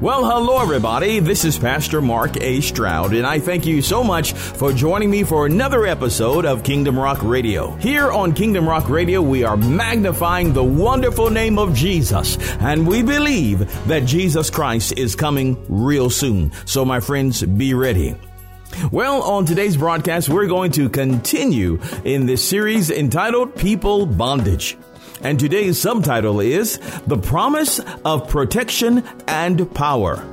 Well, hello, everybody. This is Pastor Mark A. Stroud, and I thank you so much for joining me for another episode of Kingdom Rock Radio. Here on Kingdom Rock Radio, we are magnifying the wonderful name of Jesus, and we believe that Jesus Christ is coming real soon. So, my friends, be ready. Well, on today's broadcast, we're going to continue in this series entitled People Bondage. And today's subtitle is The Promise of Protection and Power.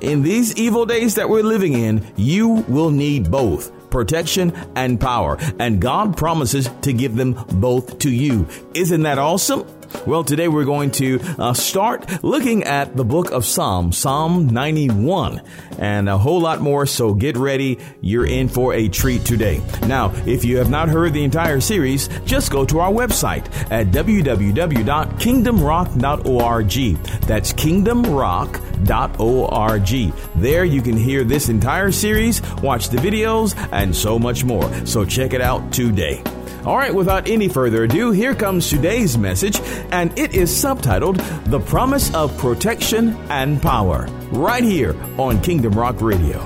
In these evil days that we're living in, you will need both protection and power. And God promises to give them both to you. Isn't that awesome? Well, today we're going to uh, start looking at the book of Psalm, Psalm 91, and a whole lot more. So get ready. You're in for a treat today. Now, if you have not heard the entire series, just go to our website at www.kingdomrock.org. That's kingdomrock.org. There you can hear this entire series, watch the videos, and so much more. So check it out today. All right, without any further ado, here comes today's message, and it is subtitled The Promise of Protection and Power, right here on Kingdom Rock Radio.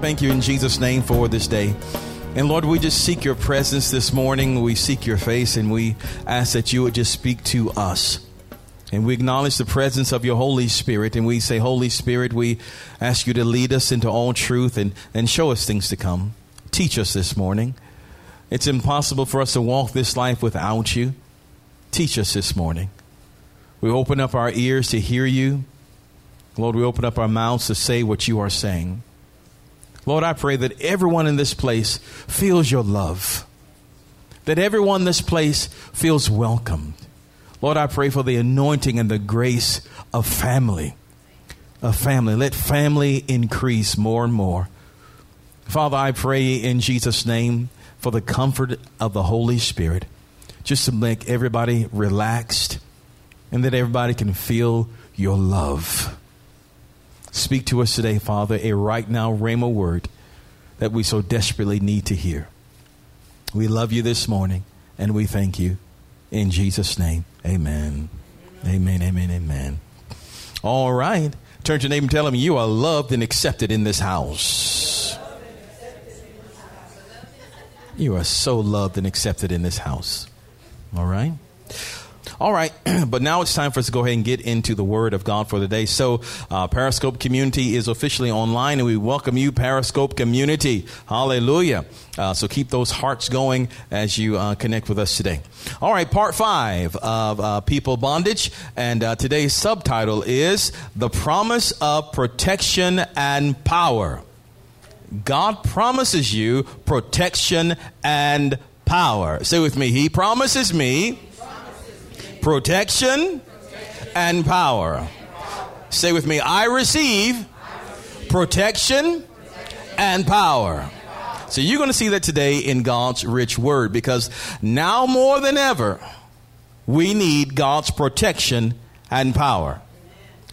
Thank you in Jesus' name for this day. And Lord, we just seek your presence this morning. We seek your face, and we ask that you would just speak to us. And we acknowledge the presence of your Holy Spirit, and we say, Holy Spirit, we ask you to lead us into all truth and, and show us things to come. Teach us this morning. It's impossible for us to walk this life without you. Teach us this morning. We open up our ears to hear you. Lord, we open up our mouths to say what you are saying. Lord, I pray that everyone in this place feels your love, that everyone in this place feels welcomed. Lord, I pray for the anointing and the grace of family. Of family. Let family increase more and more. Father, I pray in Jesus' name for the comfort of the Holy Spirit, just to make everybody relaxed and that everybody can feel your love. Speak to us today, Father, a right now Rhema word that we so desperately need to hear. We love you this morning and we thank you. In Jesus' name, amen. Amen, amen, amen. All right. Turn to your neighbor and tell him you are loved and accepted in this house. You are so loved and accepted in this house. All right? All right, but now it's time for us to go ahead and get into the Word of God for the day. So, uh, Periscope community is officially online, and we welcome you, Periscope community. Hallelujah. Uh, so, keep those hearts going as you uh, connect with us today. All right, part five of uh, People Bondage, and uh, today's subtitle is The Promise of Protection and Power. God promises you protection and power. Say with me, He promises me protection and power. Say with me, I receive protection and power. So you're going to see that today in God's rich word because now more than ever, we need God's protection and power.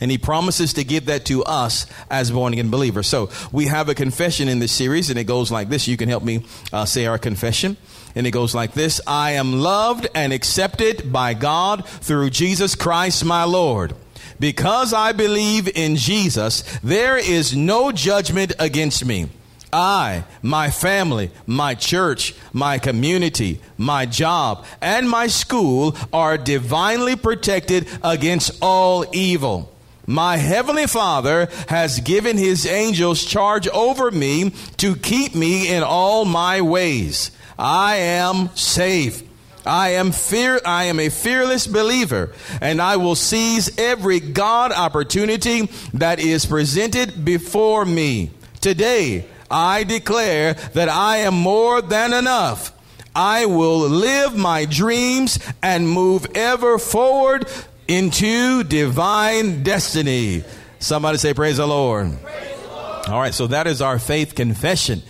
And he promises to give that to us as born again believers. So we have a confession in this series, and it goes like this. You can help me uh, say our confession. And it goes like this I am loved and accepted by God through Jesus Christ my Lord. Because I believe in Jesus, there is no judgment against me. I, my family, my church, my community, my job, and my school are divinely protected against all evil. My heavenly Father has given his angels charge over me to keep me in all my ways. I am safe. I am fear I am a fearless believer and I will seize every God opportunity that is presented before me. Today, I declare that I am more than enough. I will live my dreams and move ever forward into divine destiny. Somebody say, Praise the Lord. Praise the Lord. All right, so that is our faith confession.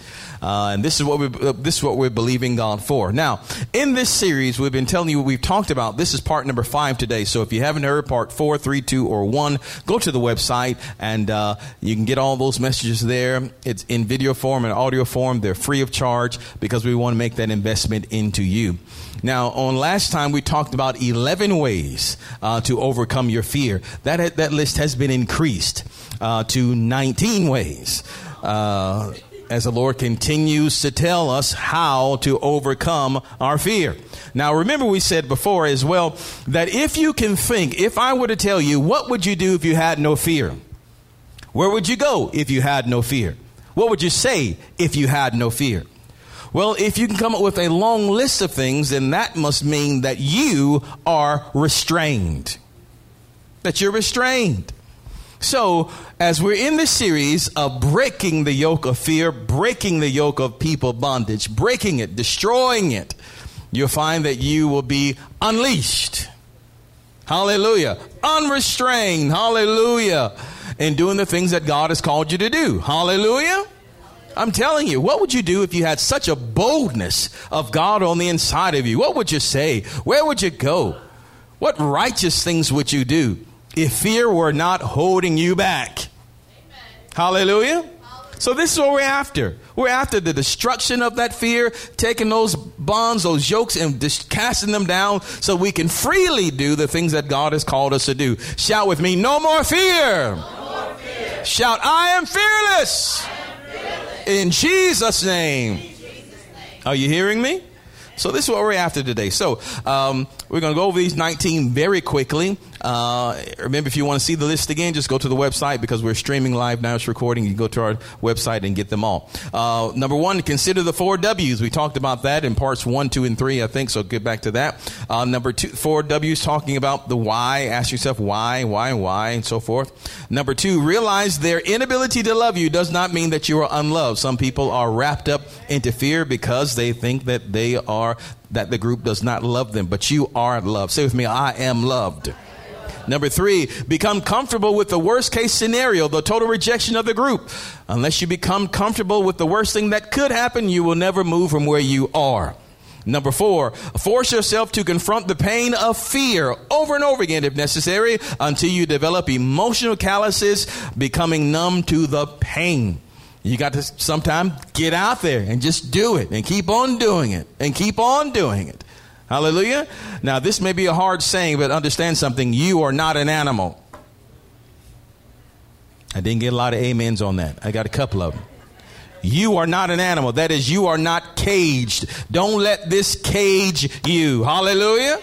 Uh, and this is what we uh, this is what we're believing God for. Now, in this series, we've been telling you we've talked about. This is part number five today. So if you haven't heard part four, three, two, or one, go to the website and uh, you can get all those messages there. It's in video form and audio form. They're free of charge because we want to make that investment into you. Now, on last time, we talked about 11 ways uh, to overcome your fear. That, that list has been increased uh, to 19 ways. Uh, as the Lord continues to tell us how to overcome our fear. Now, remember, we said before as well that if you can think, if I were to tell you, what would you do if you had no fear? Where would you go if you had no fear? What would you say if you had no fear? Well, if you can come up with a long list of things, then that must mean that you are restrained. That you're restrained. So, as we're in this series of breaking the yoke of fear, breaking the yoke of people bondage, breaking it, destroying it, you'll find that you will be unleashed. Hallelujah. Unrestrained. Hallelujah. In doing the things that God has called you to do. Hallelujah. I'm telling you, what would you do if you had such a boldness of God on the inside of you? What would you say? Where would you go? What righteous things would you do if fear were not holding you back? Hallelujah. So this is what we're after. We're after the destruction of that fear, taking those bonds, those yokes, and just casting them down so we can freely do the things that God has called us to do. Shout with me, no more fear. No more fear. Shout, I am fearless. I am fearless. In Jesus' name. Are you hearing me? So this is what we're after today. So um, we're going to go over these 19 very quickly. Uh, remember, if you want to see the list again, just go to the website because we're streaming live now. It's recording. You can go to our website and get them all. Uh, number one, consider the four W's. We talked about that in parts one, two, and three, I think. So get back to that. Uh, number two, four W's talking about the why. Ask yourself why, why, why, and so forth. Number two, realize their inability to love you does not mean that you are unloved. Some people are wrapped up into fear because they think that they are that the group does not love them, but you are loved. Say with me, I am loved. Number three, become comfortable with the worst case scenario, the total rejection of the group. Unless you become comfortable with the worst thing that could happen, you will never move from where you are. Number four, force yourself to confront the pain of fear over and over again if necessary until you develop emotional calluses, becoming numb to the pain. You got to sometime get out there and just do it and keep on doing it and keep on doing it. Hallelujah. Now, this may be a hard saying, but understand something. You are not an animal. I didn't get a lot of amens on that. I got a couple of them. You are not an animal. That is, you are not caged. Don't let this cage you. Hallelujah.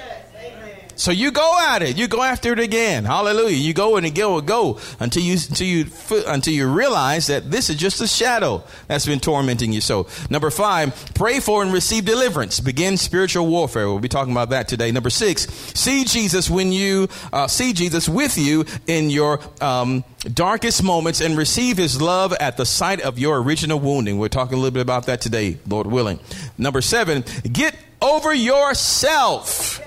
So you go at it. You go after it again. Hallelujah. You go and go and go until you until you until you realize that this is just a shadow that's been tormenting you. So number five, pray for and receive deliverance. Begin spiritual warfare. We'll be talking about that today. Number six, see Jesus when you uh, see Jesus with you in your um, darkest moments and receive His love at the site of your original wounding. We're talking a little bit about that today, Lord willing. Number seven, get over yourself.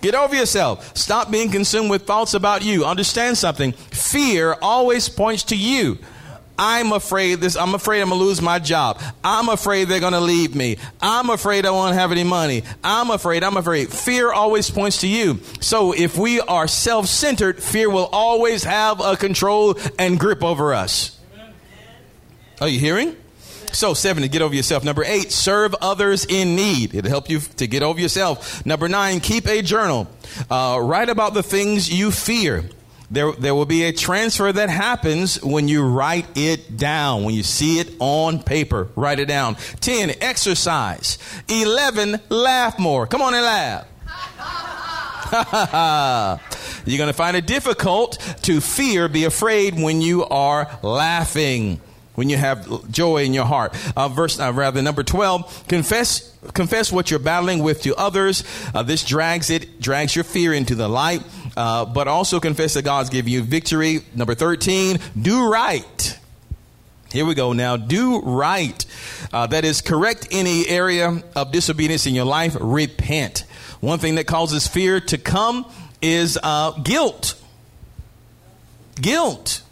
Get over yourself. Stop being consumed with thoughts about you. Understand something. Fear always points to you. I'm afraid this, I'm afraid I'm gonna lose my job. I'm afraid they're gonna leave me. I'm afraid I won't have any money. I'm afraid, I'm afraid. Fear always points to you. So if we are self-centered, fear will always have a control and grip over us. Are you hearing? So, seven, to get over yourself. Number eight, serve others in need. It'll help you to get over yourself. Number nine, keep a journal. Uh, write about the things you fear. There, there will be a transfer that happens when you write it down, when you see it on paper. Write it down. 10, exercise. 11, laugh more. Come on and laugh. You're going to find it difficult to fear, be afraid when you are laughing when you have joy in your heart. Uh, verse, uh, rather, number 12, confess, confess what you're battling with to others. Uh, this drags it, drags your fear into the light, uh, but also confess that God's given you victory. Number 13, do right. Here we go now. Do right. Uh, that is, correct any area of disobedience in your life. Repent. One thing that causes fear to come is uh, guilt. Guilt.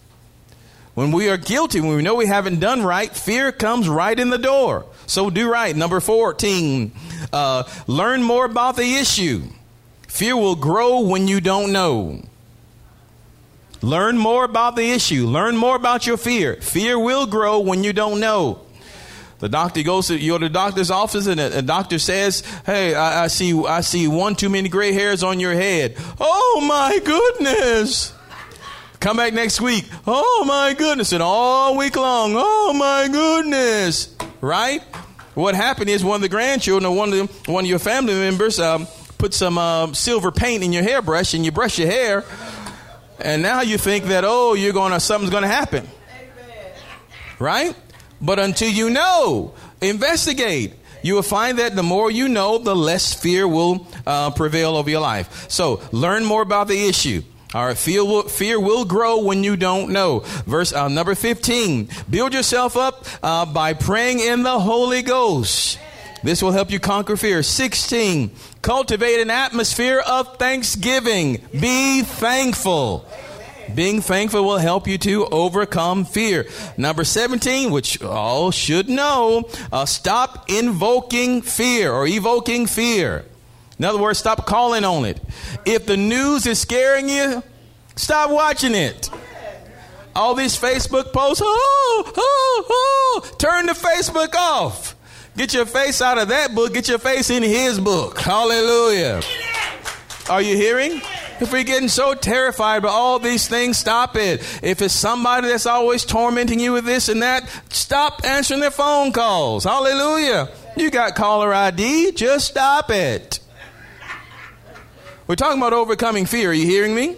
When we are guilty, when we know we haven't done right, fear comes right in the door. So do right. Number 14, uh, learn more about the issue. Fear will grow when you don't know. Learn more about the issue. Learn more about your fear. Fear will grow when you don't know. The doctor goes to you go the doctor's office, and the, doctor says, "Hey, I, I see I see one too many gray hairs on your head." Oh my goodness! Come back next week. Oh my goodness! And all week long, oh my goodness! Right? What happened is one of the grandchildren or one of the, one of your family members um, put some uh, silver paint in your hairbrush, and you brush your hair, and now you think that oh, you're gonna something's gonna happen. Right? But until you know, investigate. You will find that the more you know, the less fear will uh, prevail over your life. So learn more about the issue. Right, fear will, fear will grow when you don't know. Verse uh, number 15 build yourself up uh, by praying in the Holy Ghost. This will help you conquer fear. 16 cultivate an atmosphere of thanksgiving. Be thankful. Being thankful will help you to overcome fear. Number 17, which all should know, uh, stop invoking fear or evoking fear. In other words, stop calling on it. If the news is scaring you, stop watching it. All these Facebook posts, oh, oh, oh, turn the Facebook off. Get your face out of that book, get your face in his book. Hallelujah. Are you hearing? If we're getting so terrified by all these things, stop it. If it's somebody that's always tormenting you with this and that, stop answering their phone calls. Hallelujah. You got caller ID, just stop it. We're talking about overcoming fear. Are you hearing me?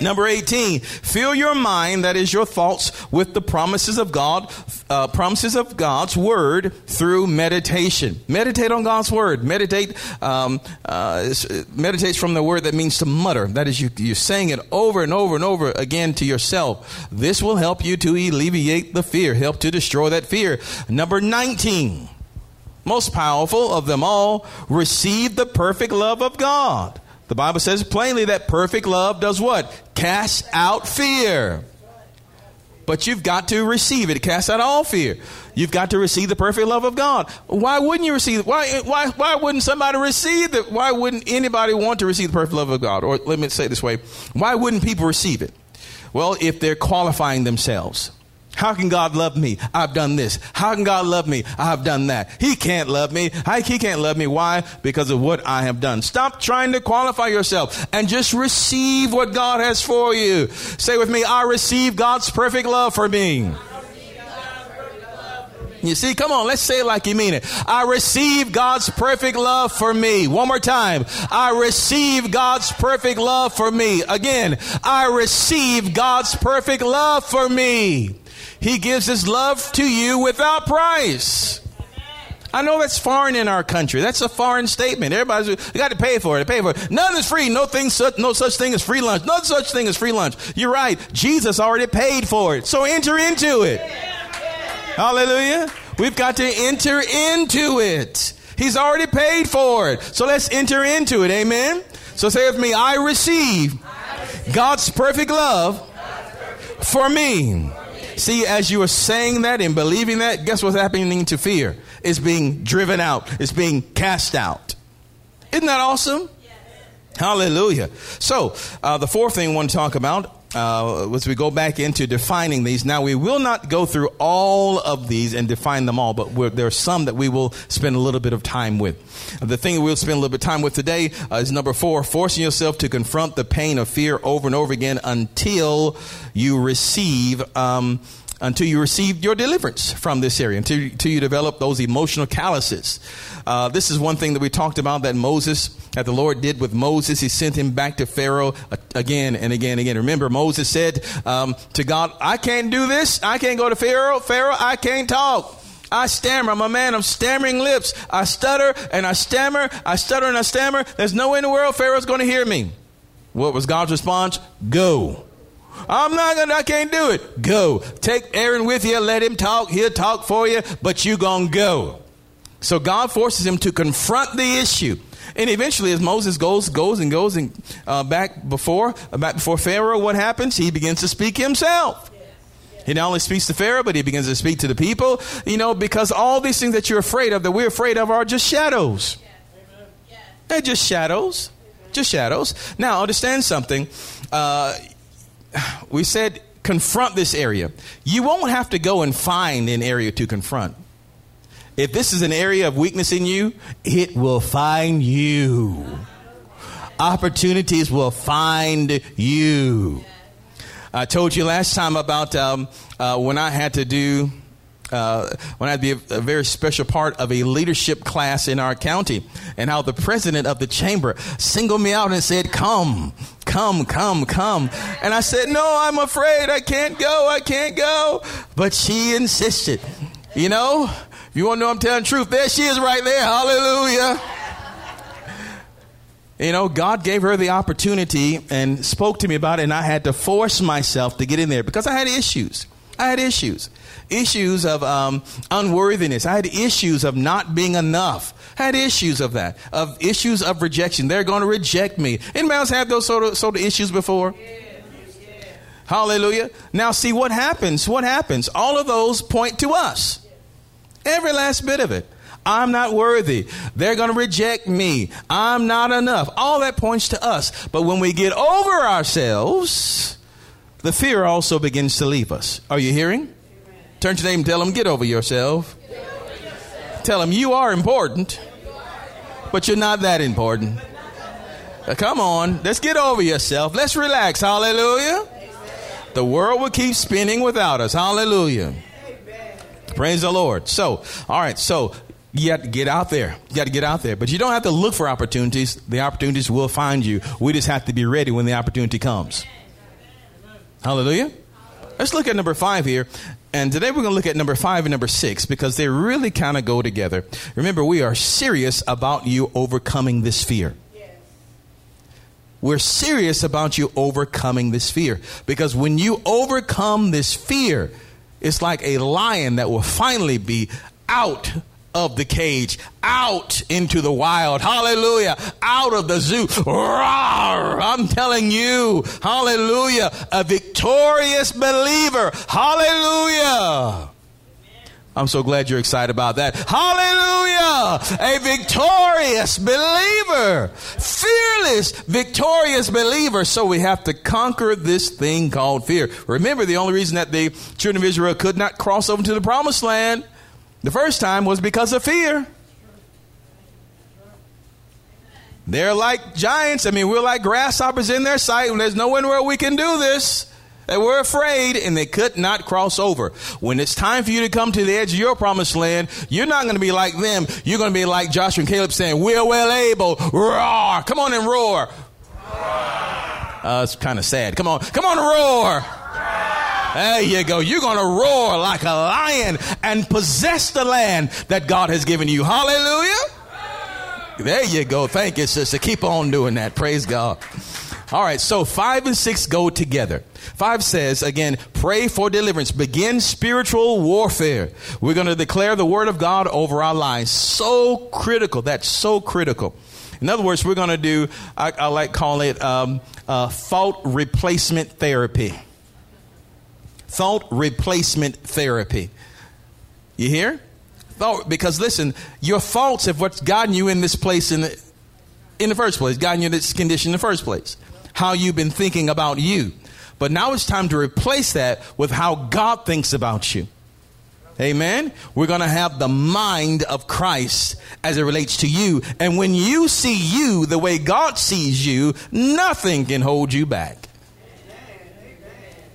Number 18, fill your mind, that is your thoughts, with the promises of God, uh, promises of God's word through meditation. Meditate on God's word. Meditate, um, uh, meditates from the word that means to mutter. That is, you, you're saying it over and over and over again to yourself. This will help you to alleviate the fear, help to destroy that fear. Number 19, most powerful of them all, receive the perfect love of God. The Bible says plainly that perfect love does what? Cast out fear. But you've got to receive it. Cast out all fear. You've got to receive the perfect love of God. Why wouldn't you receive it? Why, why, why wouldn't somebody receive it? Why wouldn't anybody want to receive the perfect love of God? Or let me say it this way. Why wouldn't people receive it? Well, if they're qualifying themselves. How can God love me? I've done this. How can God love me? I've done that. He can't love me. He can't love me. Why? Because of what I have done. Stop trying to qualify yourself and just receive what God has for you. Say with me, I receive God's perfect love for me. You see, come on, let's say it like you mean it. I receive God's perfect love for me. One more time. I receive God's perfect love for me. Again, I receive God's perfect love for me. He gives his love to you without price. I know that's foreign in our country. That's a foreign statement. Everybody's you got to pay for it. Pay for it. None is free. No thing, such, no such thing as free lunch. No such thing as free lunch. You're right. Jesus already paid for it. So enter into it. Hallelujah. We've got to enter into it. He's already paid for it. So let's enter into it. Amen. So say with me, I receive God's perfect love for me. See, as you are saying that and believing that, guess what's happening to fear? It's being driven out, it's being cast out. Isn't that awesome? Hallelujah. So, uh, the fourth thing I want to talk about uh, as we go back into defining these. Now, we will not go through all of these and define them all, but there are some that we will spend a little bit of time with. The thing we'll spend a little bit of time with today uh, is number four, forcing yourself to confront the pain of fear over and over again until you receive. Um, until you received your deliverance from this area, until, until you develop those emotional calluses. Uh, this is one thing that we talked about that Moses, that the Lord did with Moses. He sent him back to Pharaoh uh, again and again and again. Remember, Moses said um, to God, I can't do this. I can't go to Pharaoh. Pharaoh, I can't talk. I stammer. I'm a man of stammering lips. I stutter and I stammer. I stutter and I stammer. There's no way in the world Pharaoh's going to hear me. What was God's response? Go. I'm not gonna, I can't do it. Go. Take Aaron with you, let him talk. He'll talk for you, but you gonna go. So God forces him to confront the issue. And eventually, as Moses goes, goes and goes and uh, back before, uh, back before Pharaoh, what happens? He begins to speak himself. He not only speaks to Pharaoh, but he begins to speak to the people. You know, because all these things that you're afraid of, that we're afraid of, are just shadows. They're just shadows, just shadows. Now, understand something. Uh, we said confront this area. You won't have to go and find an area to confront. if this is an area of weakness in you, it will find you. Opportunities will find you. I told you last time about um, uh, when I had to do uh, when I had to be a, a, very special part of a leadership class in our county, and how the president of the chamber singled me out and said, Come, come, come, come. And I said, No, I'm afraid I can't go, I can't go. But she insisted. You know, you want to know I'm telling the truth, there she is right there. Hallelujah. You know, God gave her the opportunity and spoke to me about it, and I had to force myself to get in there because I had issues. I had issues. Issues of um, unworthiness. I had issues of not being enough. I had issues of that. Of issues of rejection. They're going to reject me. Anybody else have those sort of, sort of issues before? Hallelujah. Now, see what happens. What happens? All of those point to us. Every last bit of it. I'm not worthy. They're going to reject me. I'm not enough. All that points to us. But when we get over ourselves, the fear also begins to leave us. Are you hearing? Turn to them and tell them, get over yourself. Tell them you are important, but you're not that important. Uh, come on, let's get over yourself. Let's relax. Hallelujah. The world will keep spinning without us. Hallelujah. Praise the Lord. So, all right, so you have to get out there. You got to get out there. But you don't have to look for opportunities. The opportunities will find you. We just have to be ready when the opportunity comes. Hallelujah. Let's look at number five here. And today we're going to look at number five and number six because they really kind of go together. Remember, we are serious about you overcoming this fear. We're serious about you overcoming this fear because when you overcome this fear, it's like a lion that will finally be out of the cage, out into the wild. Hallelujah. Out of the zoo. Rawr, I'm telling you, hallelujah. A victorious believer. Hallelujah. I'm so glad you're excited about that. Hallelujah! A victorious believer. Fearless, victorious believer. So we have to conquer this thing called fear. Remember, the only reason that the children of Israel could not cross over to the promised land the first time was because of fear. They're like giants. I mean, we're like grasshoppers in their sight, and there's nowhere where we can do this. They were afraid and they could not cross over. When it's time for you to come to the edge of your promised land, you're not going to be like them. You're going to be like Joshua and Caleb saying, We're well able. Roar. Come on and roar. Uh, it's kind of sad. Come on. Come on, roar. There you go. You're going to roar like a lion and possess the land that God has given you. Hallelujah. There you go. Thank you, sister. Keep on doing that. Praise God. All right, so five and six go together. Five says, again, pray for deliverance. Begin spiritual warfare. We're going to declare the word of God over our lives. So critical. That's so critical. In other words, we're going to do, I, I like call it um, uh, fault replacement therapy thought replacement therapy. You hear? Thought, because listen, your thoughts have what's gotten you in this place in the, in the first place, gotten you in this condition in the first place. How you've been thinking about you. But now it's time to replace that with how God thinks about you. Amen. We're going to have the mind of Christ as it relates to you. And when you see you the way God sees you, nothing can hold you back.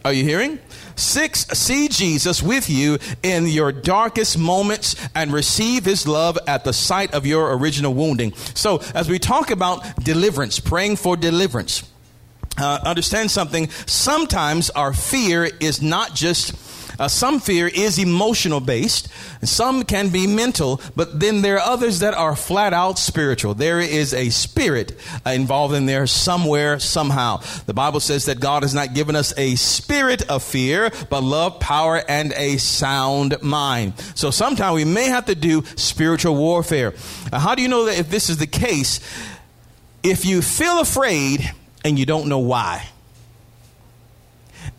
Are you hearing? Six, see Jesus with you in your darkest moments and receive his love at the site of your original wounding. So, as we talk about deliverance, praying for deliverance, uh, understand something. Sometimes our fear is not just uh, some fear is emotional based, some can be mental, but then there are others that are flat out spiritual. There is a spirit uh, involved in there somewhere, somehow. The Bible says that God has not given us a spirit of fear, but love, power, and a sound mind. So sometimes we may have to do spiritual warfare. Uh, how do you know that if this is the case? If you feel afraid and you don't know why.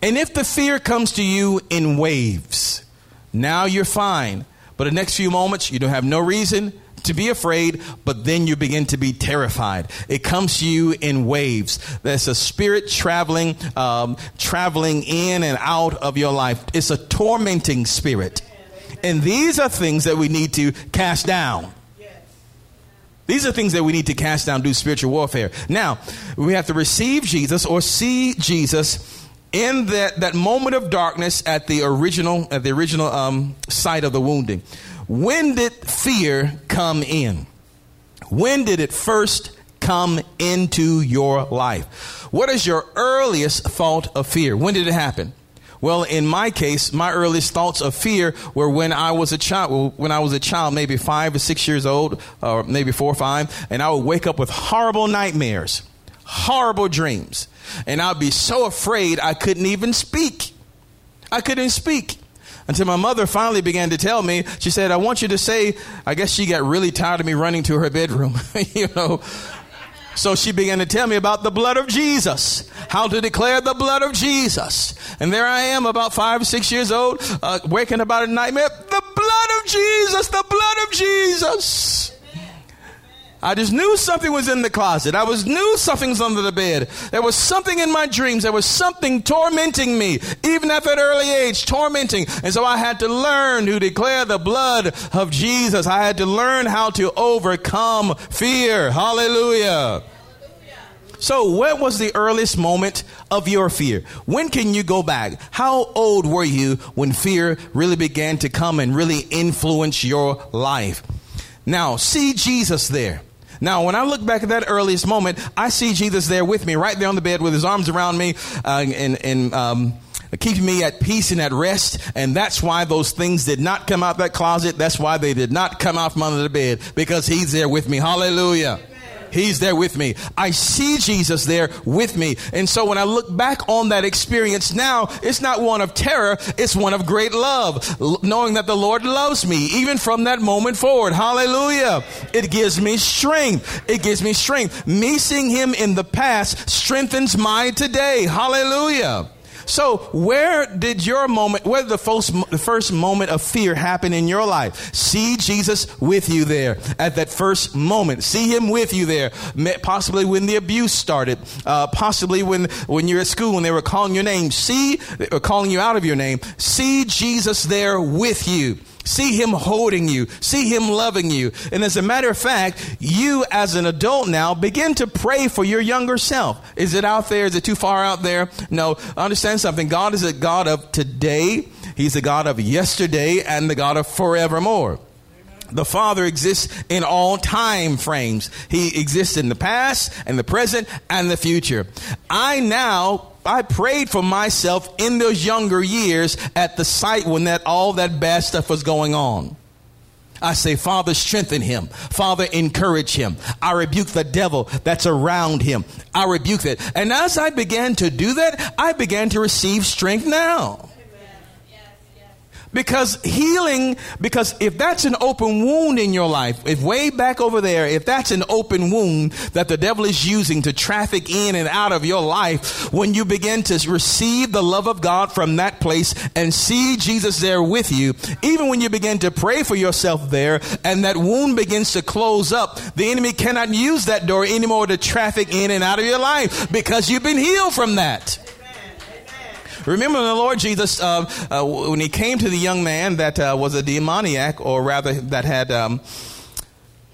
And if the fear comes to you in waves, now you're fine. But the next few moments, you don't have no reason to be afraid, but then you begin to be terrified. It comes to you in waves. There's a spirit traveling, um, traveling in and out of your life. It's a tormenting spirit. And these are things that we need to cast down. These are things that we need to cast down, do spiritual warfare. Now, we have to receive Jesus or see Jesus in that, that moment of darkness at the original at the original um, site of the wounding. When did fear come in? When did it first come into your life? What is your earliest thought of fear? When did it happen? Well, in my case, my earliest thoughts of fear were when I was a child, when I was a child, maybe five or six years old, or maybe four or five, and I would wake up with horrible nightmares, horrible dreams. And I'd be so afraid I couldn't even speak. I couldn't speak until my mother finally began to tell me, she said, I want you to say, I guess she got really tired of me running to her bedroom, you know. So she began to tell me about the blood of Jesus, how to declare the blood of Jesus. And there I am, about five six years old, uh, waking about a nightmare. The blood of Jesus, the blood of Jesus. I just knew something was in the closet. I was knew something's under the bed. There was something in my dreams. There was something tormenting me, even at that early age, tormenting. And so I had to learn to declare the blood of Jesus. I had to learn how to overcome fear. Hallelujah. So, what was the earliest moment of your fear? When can you go back? How old were you when fear really began to come and really influence your life? Now, see Jesus there. Now, when I look back at that earliest moment, I see Jesus there with me, right there on the bed with his arms around me, uh, and, and um, keeping me at peace and at rest. And that's why those things did not come out that closet. That's why they did not come out from under the bed, because he's there with me. Hallelujah. He's there with me. I see Jesus there with me. And so when I look back on that experience now, it's not one of terror, it's one of great love, knowing that the Lord loves me even from that moment forward. Hallelujah. It gives me strength. It gives me strength. Me seeing him in the past strengthens my today. Hallelujah. So, where did your moment, where did the first, the first moment of fear happen in your life? See Jesus with you there at that first moment. See him with you there. Possibly when the abuse started. Uh, possibly when, when you're at school and they were calling your name. See, or calling you out of your name. See Jesus there with you. See him holding you. See him loving you. And as a matter of fact, you as an adult now begin to pray for your younger self. Is it out there? Is it too far out there? No. Understand something. God is a God of today. He's a God of yesterday and the God of forevermore. The Father exists in all time frames. He exists in the past and the present and the future. I now I prayed for myself in those younger years at the site when that all that bad stuff was going on. I say, Father, strengthen him. Father, encourage him. I rebuke the devil that's around him. I rebuke it. And as I began to do that, I began to receive strength now. Because healing, because if that's an open wound in your life, if way back over there, if that's an open wound that the devil is using to traffic in and out of your life, when you begin to receive the love of God from that place and see Jesus there with you, even when you begin to pray for yourself there and that wound begins to close up, the enemy cannot use that door anymore to traffic in and out of your life because you've been healed from that. Remember the Lord Jesus, uh, uh, when he came to the young man that uh, was a demoniac, or rather that had. Um,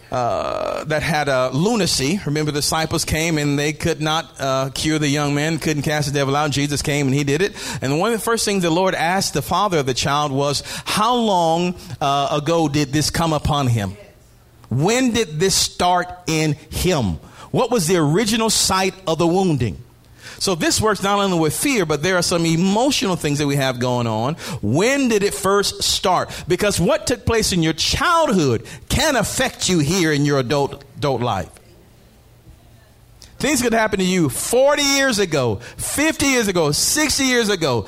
uh, that had a lunacy. Remember, the disciples came and they could not uh, cure the young man, couldn't cast the devil out. Jesus came and he did it. And one of the first things the Lord asked the father of the child was, How long uh, ago did this come upon him? When did this start in him? What was the original site of the wounding? So this works not only with fear, but there are some emotional things that we have going on. When did it first start? Because what took place in your childhood can affect you here in your adult, adult life. Things could happen to you 40 years ago, 50 years ago, 60 years ago.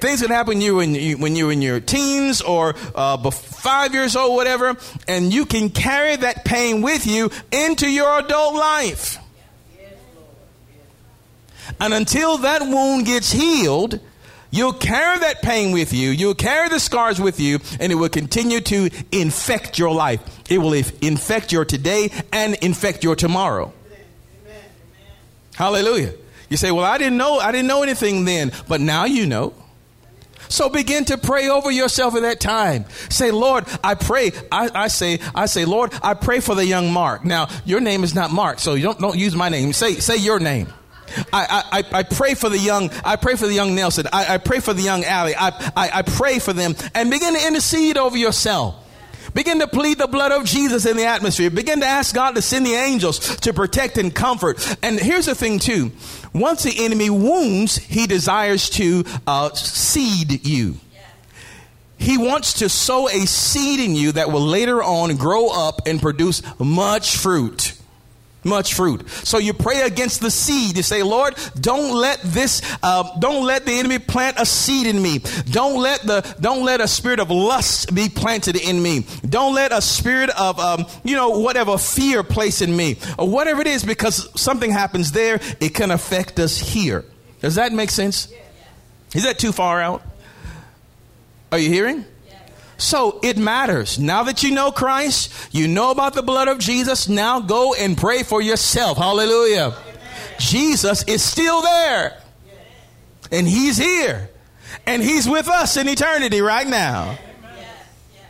Things could happen to you when, you, when you're in your teens or uh, five years old, whatever, and you can carry that pain with you into your adult life. And until that wound gets healed, you'll carry that pain with you, you'll carry the scars with you, and it will continue to infect your life. It will infect your today and infect your tomorrow. Amen. Hallelujah. You say, Well, I didn't know, I didn't know anything then, but now you know. So begin to pray over yourself at that time. Say, Lord, I pray. I, I say, I say, Lord, I pray for the young Mark. Now, your name is not Mark, so you don't, don't use my name. Say, say your name. I, I, I pray for the young, I pray for the young Nelson. I, I pray for the young Allie. I, I, I pray for them and begin to intercede over yourself. Begin to plead the blood of Jesus in the atmosphere. Begin to ask God to send the angels to protect and comfort. And here's the thing too. Once the enemy wounds, he desires to uh, seed you. He wants to sow a seed in you that will later on grow up and produce much fruit much fruit. So you pray against the seed. You say, Lord, don't let this, uh, don't let the enemy plant a seed in me. Don't let the, don't let a spirit of lust be planted in me. Don't let a spirit of, um, you know, whatever fear place in me or whatever it is, because something happens there, it can affect us here. Does that make sense? Is that too far out? Are you hearing? So it matters. Now that you know Christ, you know about the blood of Jesus, now go and pray for yourself. Hallelujah. Amen. Jesus is still there. And he's here. And he's with us in eternity right now.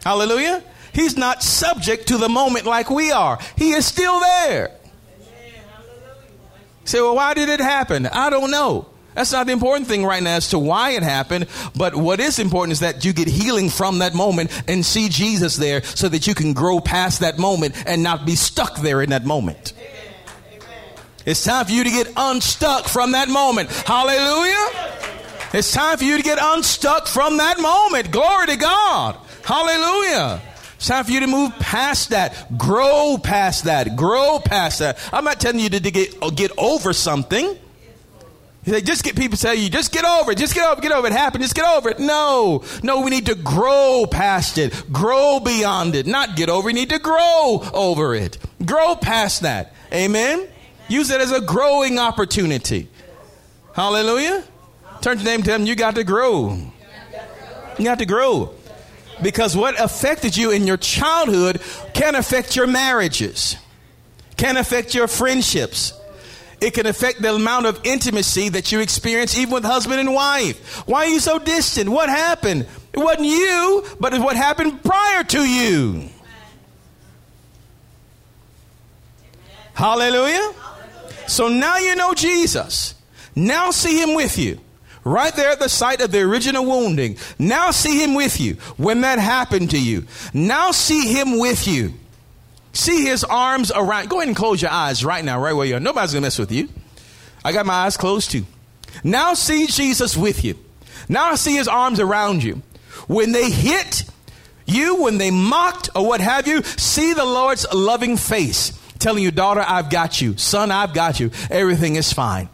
Hallelujah. He's not subject to the moment like we are. He is still there. Say, well, why did it happen? I don't know. That's not the important thing right now as to why it happened. But what is important is that you get healing from that moment and see Jesus there so that you can grow past that moment and not be stuck there in that moment. It's time for you to get unstuck from that moment. Hallelujah. It's time for you to get unstuck from that moment. Glory to God. Hallelujah. It's time for you to move past that, grow past that, grow past that. I'm not telling you to get, get over something. They just get people tell you, just get over it, just get over it, get over it, happened, just get over it. No, no, we need to grow past it, grow beyond it, not get over we need to grow over it, grow past that. Amen? Use it as a growing opportunity. Hallelujah. Turn to name, tell them you got to grow. You got to grow. Because what affected you in your childhood can affect your marriages, can affect your friendships it can affect the amount of intimacy that you experience even with husband and wife. Why are you so distant? What happened? It wasn't you, but it's what happened prior to you. Hallelujah. So now you know Jesus. Now see him with you. Right there at the site of the original wounding. Now see him with you when that happened to you. Now see him with you. See his arms around. Go ahead and close your eyes right now, right where you are. Nobody's going to mess with you. I got my eyes closed too. Now see Jesus with you. Now see his arms around you. When they hit you, when they mocked or what have you, see the Lord's loving face telling you, daughter, I've got you. Son, I've got you. Everything is fine.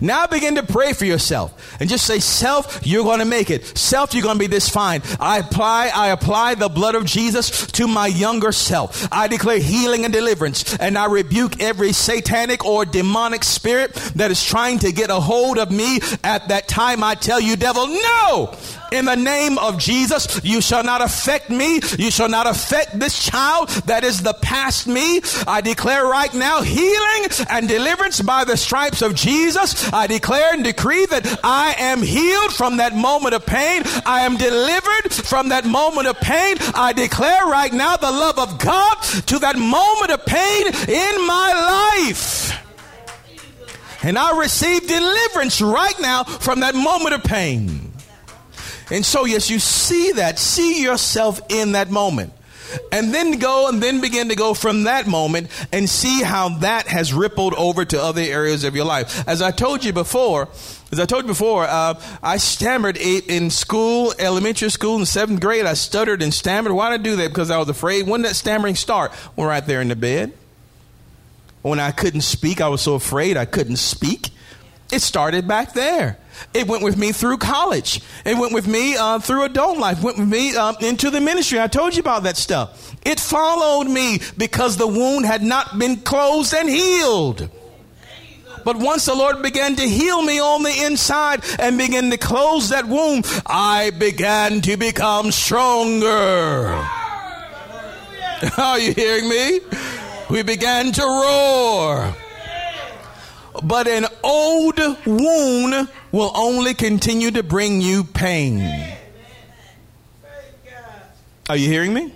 Now begin to pray for yourself and just say, self, you're going to make it. Self, you're going to be this fine. I apply, I apply the blood of Jesus to my younger self. I declare healing and deliverance and I rebuke every satanic or demonic spirit that is trying to get a hold of me at that time. I tell you, devil, no! In the name of Jesus, you shall not affect me. You shall not affect this child that is the past me. I declare right now healing and deliverance by the stripes of Jesus. I declare and decree that I am healed from that moment of pain. I am delivered from that moment of pain. I declare right now the love of God to that moment of pain in my life. And I receive deliverance right now from that moment of pain. And so, yes, you see that, see yourself in that moment. And then go and then begin to go from that moment and see how that has rippled over to other areas of your life. As I told you before, as I told you before, uh, I stammered in school, elementary school, in seventh grade. I stuttered and stammered. Why did I do that? Because I was afraid. When did that stammering start? When right there in the bed. When I couldn't speak, I was so afraid I couldn't speak. It started back there. It went with me through college. It went with me uh, through adult life. Went with me uh, into the ministry. I told you about that stuff. It followed me because the wound had not been closed and healed. But once the Lord began to heal me on the inside and began to close that wound, I began to become stronger. Are you hearing me? We began to roar. But an old wound will only continue to bring you pain. Are you hearing me?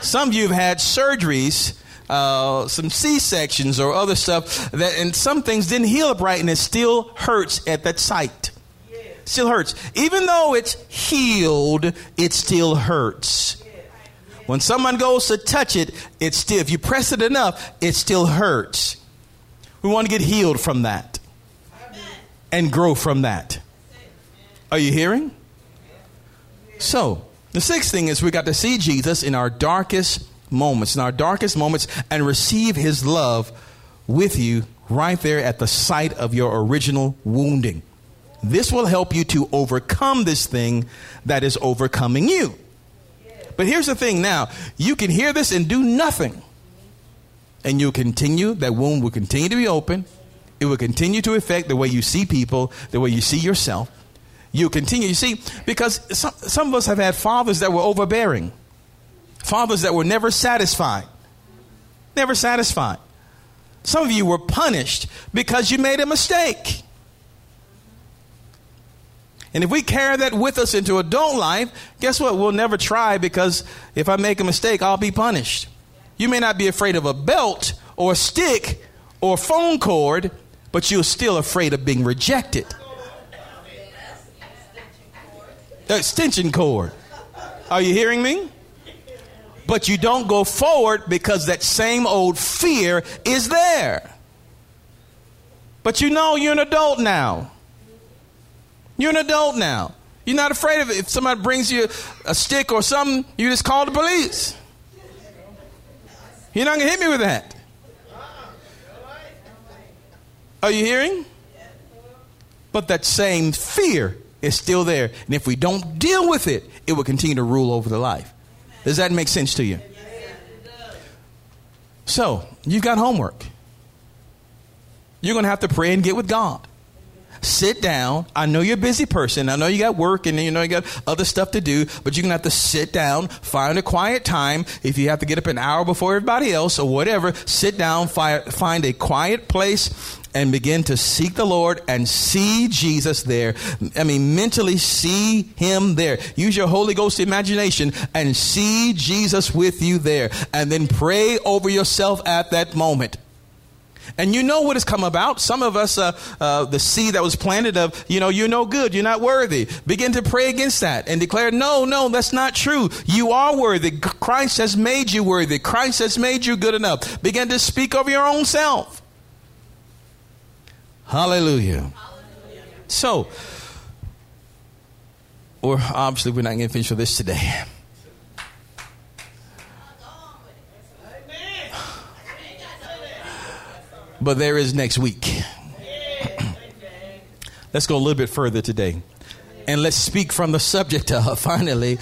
Some of you have had surgeries, uh, some C sections or other stuff that, and some things didn't heal up right, and it still hurts at that site. Still hurts, even though it's healed. It still hurts. When someone goes to touch it, it still. If you press it enough, it still hurts. We want to get healed from that and grow from that. Are you hearing? So, the sixth thing is we got to see Jesus in our darkest moments, in our darkest moments, and receive his love with you right there at the site of your original wounding. This will help you to overcome this thing that is overcoming you. But here's the thing now you can hear this and do nothing. And you'll continue, that wound will continue to be open. It will continue to affect the way you see people, the way you see yourself you continue. You see, because some, some of us have had fathers that were overbearing, fathers that were never satisfied. Never satisfied. Some of you were punished because you made a mistake. And if we carry that with us into adult life, guess what? We'll never try because if I make a mistake, I'll be punished. You may not be afraid of a belt or a stick or a phone cord, but you're still afraid of being rejected. the extension cord. Are you hearing me? But you don't go forward because that same old fear is there. But you know you're an adult now. You're an adult now. You're not afraid of it. If somebody brings you a stick or something, you just call the police. You're not going to hit me with that. Are you hearing? But that same fear is still there. And if we don't deal with it, it will continue to rule over the life. Does that make sense to you? So, you've got homework. You're going to have to pray and get with God. Sit down. I know you're a busy person. I know you got work and you know you got other stuff to do, but you're going to have to sit down, find a quiet time. If you have to get up an hour before everybody else or whatever, sit down, find a quiet place and begin to seek the Lord and see Jesus there. I mean, mentally see Him there. Use your Holy Ghost imagination and see Jesus with you there. And then pray over yourself at that moment. And you know what has come about. Some of us, uh, uh, the seed that was planted of, you know, you're no good, you're not worthy. Begin to pray against that and declare, no, no, that's not true. You are worthy. Christ has made you worthy. Christ has made you good enough. Begin to speak over your own self. Hallelujah. So, or obviously we're not going to finish with this today. But there is next week. let's go a little bit further today. And let's speak from the subject of, finally,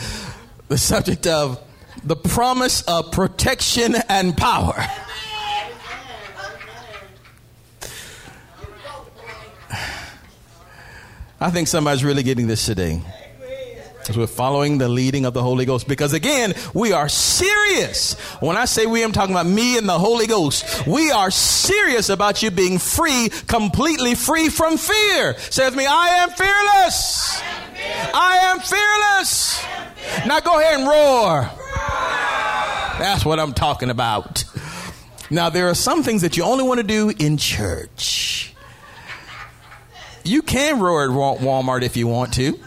the subject of the promise of protection and power. I think somebody's really getting this today. We're following the leading of the Holy Ghost. Because again, we are serious. When I say we, I'm talking about me and the Holy Ghost. We are serious about you being free, completely free from fear. Say me, I am fearless. I am fearless. Fearless. Now go ahead and roar. roar. That's what I'm talking about. Now, there are some things that you only want to do in church. You can roar at Walmart if you want to.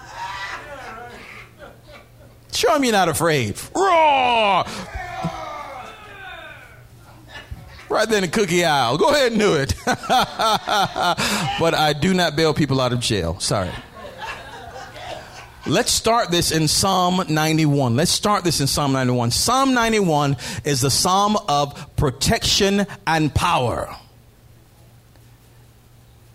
Show them you're not afraid. Roar! Right there in the cookie aisle. Go ahead and do it. but I do not bail people out of jail. Sorry. Let's start this in Psalm 91. Let's start this in Psalm 91. Psalm 91 is the psalm of protection and power.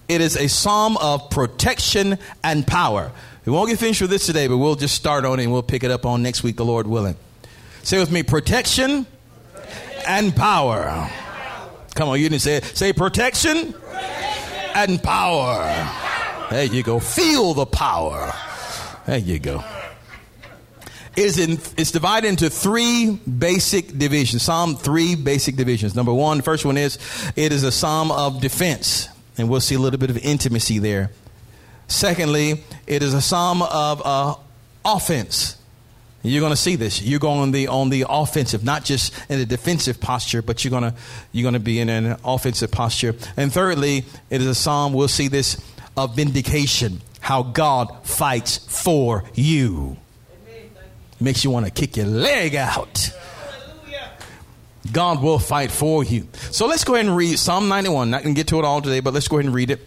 It is a psalm of protection and power. We won't get finished with this today, but we'll just start on it and we'll pick it up on next week, the Lord willing. Say with me protection, and power. Come on, you didn't say it. Say protection, and power. There you go. Feel the power. There you go. Is in, it's divided into three basic divisions. Psalm three basic divisions. Number one, the first one is it is a psalm of defense. And we'll see a little bit of intimacy there. Secondly, it is a psalm of uh, offense. You're going to see this. You're going on the on the offensive, not just in a defensive posture, but you're going to you're going to be in an offensive posture. And thirdly, it is a psalm. We'll see this of vindication, how God fights for you. Makes you want to kick your leg out. God will fight for you. So let's go ahead and read Psalm 91. Not going to get to it all today, but let's go ahead and read it.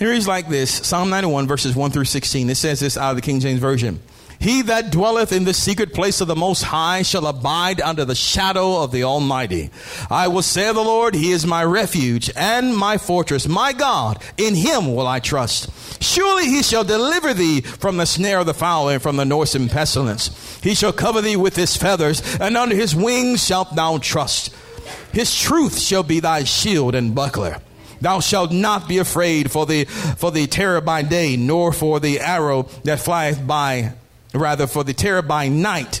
Here he's like this Psalm 91, verses 1 through 16. It says this out of the King James Version. He that dwelleth in the secret place of the Most High shall abide under the shadow of the Almighty. I will say of the Lord, He is my refuge and my fortress, my God. In Him will I trust. Surely He shall deliver thee from the snare of the fowler and from the noisome pestilence. He shall cover thee with His feathers, and under His wings shalt thou trust. His truth shall be thy shield and buckler. Thou shalt not be afraid for the for the terror by day, nor for the arrow that flieth by rather for the terror by night,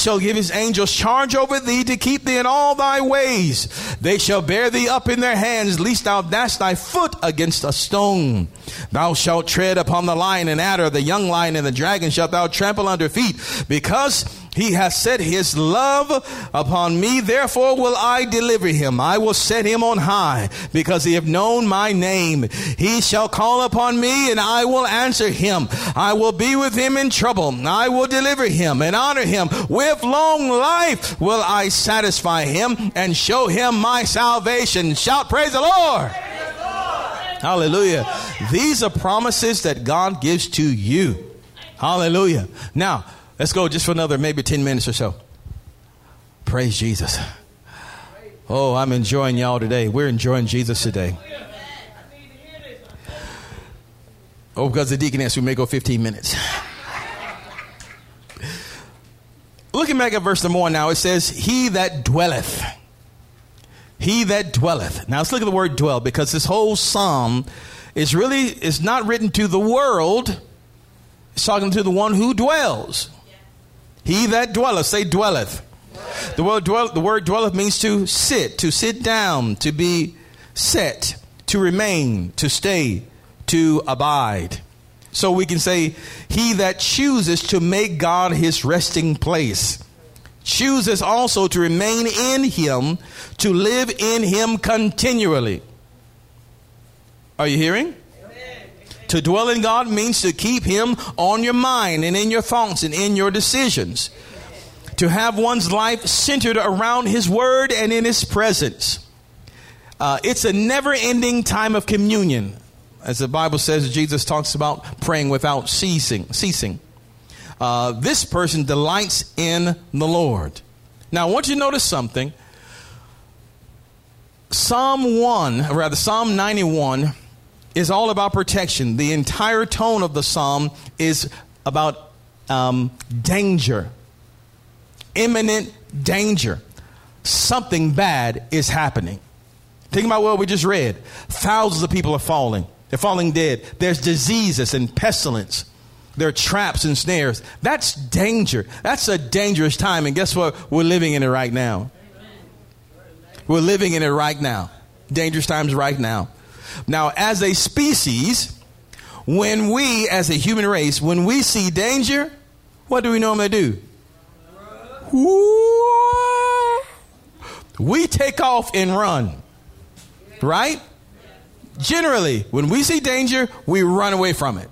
shall give his angels charge over thee to keep thee in all thy ways. They shall bear thee up in their hands, lest thou dash thy foot against a stone. Thou shalt tread upon the lion and adder, the young lion and the dragon shalt thou trample under feet, because he has set his love upon me, therefore will I deliver him. I will set him on high, because he hath known my name. He shall call upon me, and I will answer him. I will be with him in trouble. I will deliver him and honor him. With long life will I satisfy him and show him my salvation. Shout, praise the Lord. Hallelujah. These are promises that God gives to you. Hallelujah. Now, Let's go just for another maybe 10 minutes or so. Praise Jesus. Oh, I'm enjoying y'all today. We're enjoying Jesus today. Oh, because the deacon asked, we may go 15 minutes. Looking back at verse number one now, it says, He that dwelleth. He that dwelleth. Now let's look at the word dwell because this whole psalm is really is not written to the world. It's talking to the one who dwells. He that dwelleth, say dwelleth. The word, dwell, the word dwelleth means to sit, to sit down, to be set, to remain, to stay, to abide. So we can say, He that chooses to make God his resting place chooses also to remain in Him, to live in Him continually. Are you hearing? To dwell in God means to keep Him on your mind and in your thoughts and in your decisions. To have one's life centered around His Word and in His presence. Uh, it's a never ending time of communion. As the Bible says, Jesus talks about praying without ceasing. ceasing. Uh, this person delights in the Lord. Now, I want you to notice something. Psalm 1, or rather, Psalm 91 is all about protection. The entire tone of the psalm is about um, danger, imminent danger. Something bad is happening. Think about what we just read. Thousands of people are falling. They're falling dead. There's diseases and pestilence. There are traps and snares. That's danger. That's a dangerous time. And guess what? We're living in it right now. We're living in it right now. Dangerous times right now. Now, as a species, when we, as a human race, when we see danger, what do we normally do? We take off and run. Right? Generally, when we see danger, we run away from it.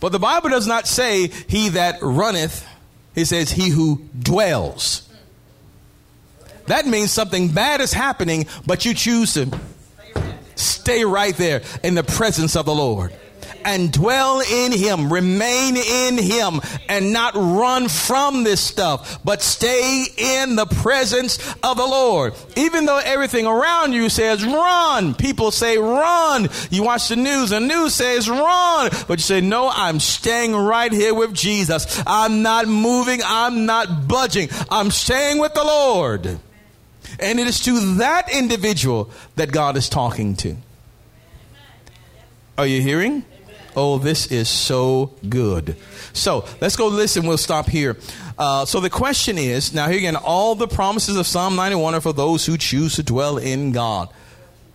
But the Bible does not say he that runneth, it says he who dwells. That means something bad is happening, but you choose to Stay right there in the presence of the Lord and dwell in Him, remain in Him, and not run from this stuff, but stay in the presence of the Lord. Even though everything around you says run, people say run. You watch the news, the news says run, but you say, no, I'm staying right here with Jesus. I'm not moving, I'm not budging, I'm staying with the Lord. And it is to that individual that God is talking to. Are you hearing? Oh, this is so good. So let's go listen. We'll stop here. Uh, so the question is now, here again, all the promises of Psalm 91 are for those who choose to dwell in God.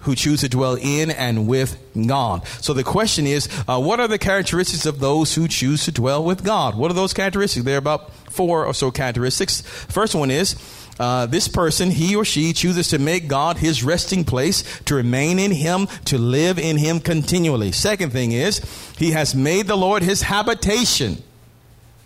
Who choose to dwell in and with God. So the question is, uh, what are the characteristics of those who choose to dwell with God? What are those characteristics? There are about four or so characteristics. First one is uh, this person, he or she, chooses to make God his resting place, to remain in him, to live in him continually. Second thing is, he has made the Lord his habitation.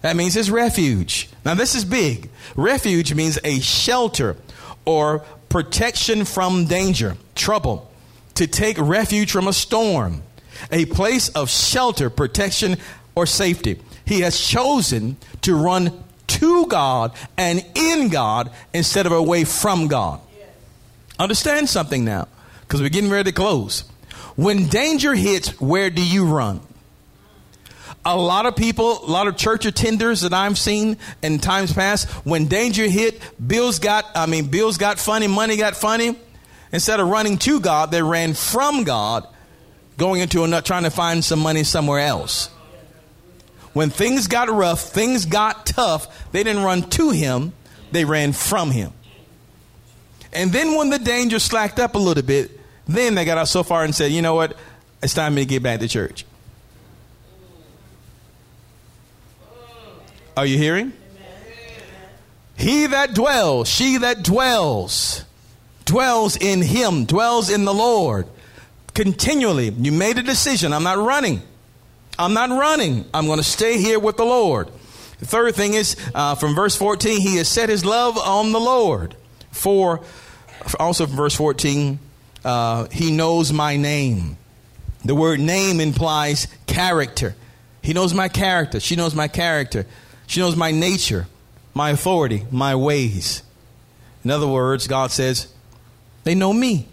That means his refuge. Now, this is big. Refuge means a shelter or protection from danger, trouble, to take refuge from a storm, a place of shelter, protection, or safety. He has chosen to run to God and in God instead of away from God. Understand something now, because we're getting ready to close. When danger hits, where do you run? A lot of people, a lot of church attenders that I've seen in times past, when danger hit, bills got, I mean, bills got funny, money got funny. Instead of running to God, they ran from God, going into a trying to find some money somewhere else. When things got rough, things got tough, they didn't run to him, they ran from him. And then when the danger slacked up a little bit, then they got out so far and said, you know what? It's time to get back to church. Are you hearing? He that dwells, she that dwells, dwells in him, dwells in the Lord continually. You made a decision. I'm not running. I'm not running. I'm going to stay here with the Lord. The third thing is uh, from verse 14, he has set his love on the Lord. For also from verse 14, uh, he knows my name. The word name implies character. He knows my character. She knows my character. She knows my nature, my authority, my ways. In other words, God says, they know me.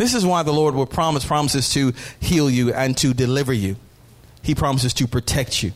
This is why the Lord will promise promises to heal you and to deliver you. He promises to protect you.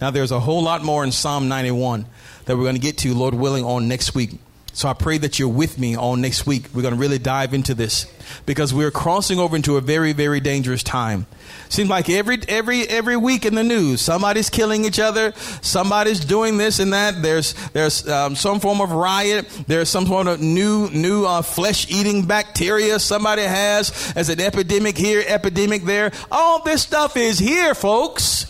Now there's a whole lot more in Psalm 91 that we're going to get to, Lord willing, on next week. So I pray that you're with me on next week. We're going to really dive into this because we're crossing over into a very, very dangerous time. Seems like every every every week in the news, somebody's killing each other, somebody's doing this and that. There's there's um, some form of riot. There's some sort of new new uh, flesh eating bacteria somebody has as an epidemic here, epidemic there. All this stuff is here, folks.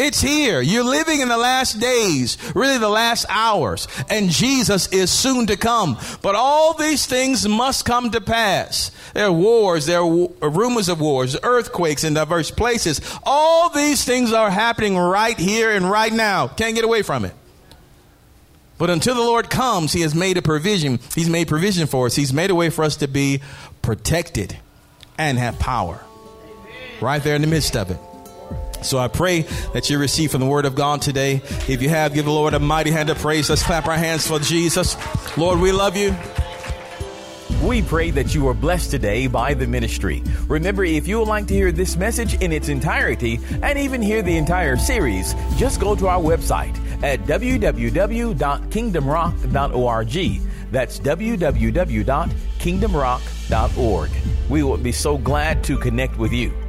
It's here. You're living in the last days, really the last hours, and Jesus is soon to come. But all these things must come to pass. There are wars, there are rumors of wars, earthquakes in diverse places. All these things are happening right here and right now. Can't get away from it. But until the Lord comes, He has made a provision. He's made provision for us. He's made a way for us to be protected and have power. Right there in the midst of it. So I pray that you receive from the word of God today. If you have, give the Lord a mighty hand of praise. Let's clap our hands for Jesus. Lord, we love you. We pray that you are blessed today by the ministry. Remember, if you would like to hear this message in its entirety and even hear the entire series, just go to our website at www.kingdomrock.org. That's www.kingdomrock.org. We will be so glad to connect with you.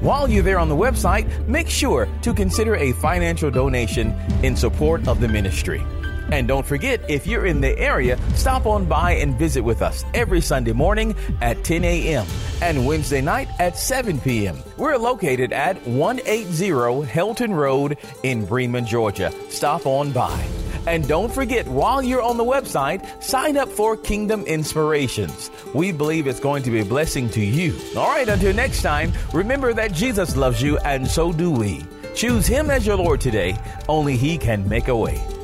While you're there on the website, make sure to consider a financial donation in support of the ministry. And don't forget, if you're in the area, stop on by and visit with us every Sunday morning at 10 a.m. and Wednesday night at 7 p.m. We're located at 180 Helton Road in Bremen, Georgia. Stop on by. And don't forget, while you're on the website, sign up for Kingdom Inspirations. We believe it's going to be a blessing to you. All right, until next time, remember that Jesus loves you, and so do we. Choose Him as your Lord today. Only He can make a way.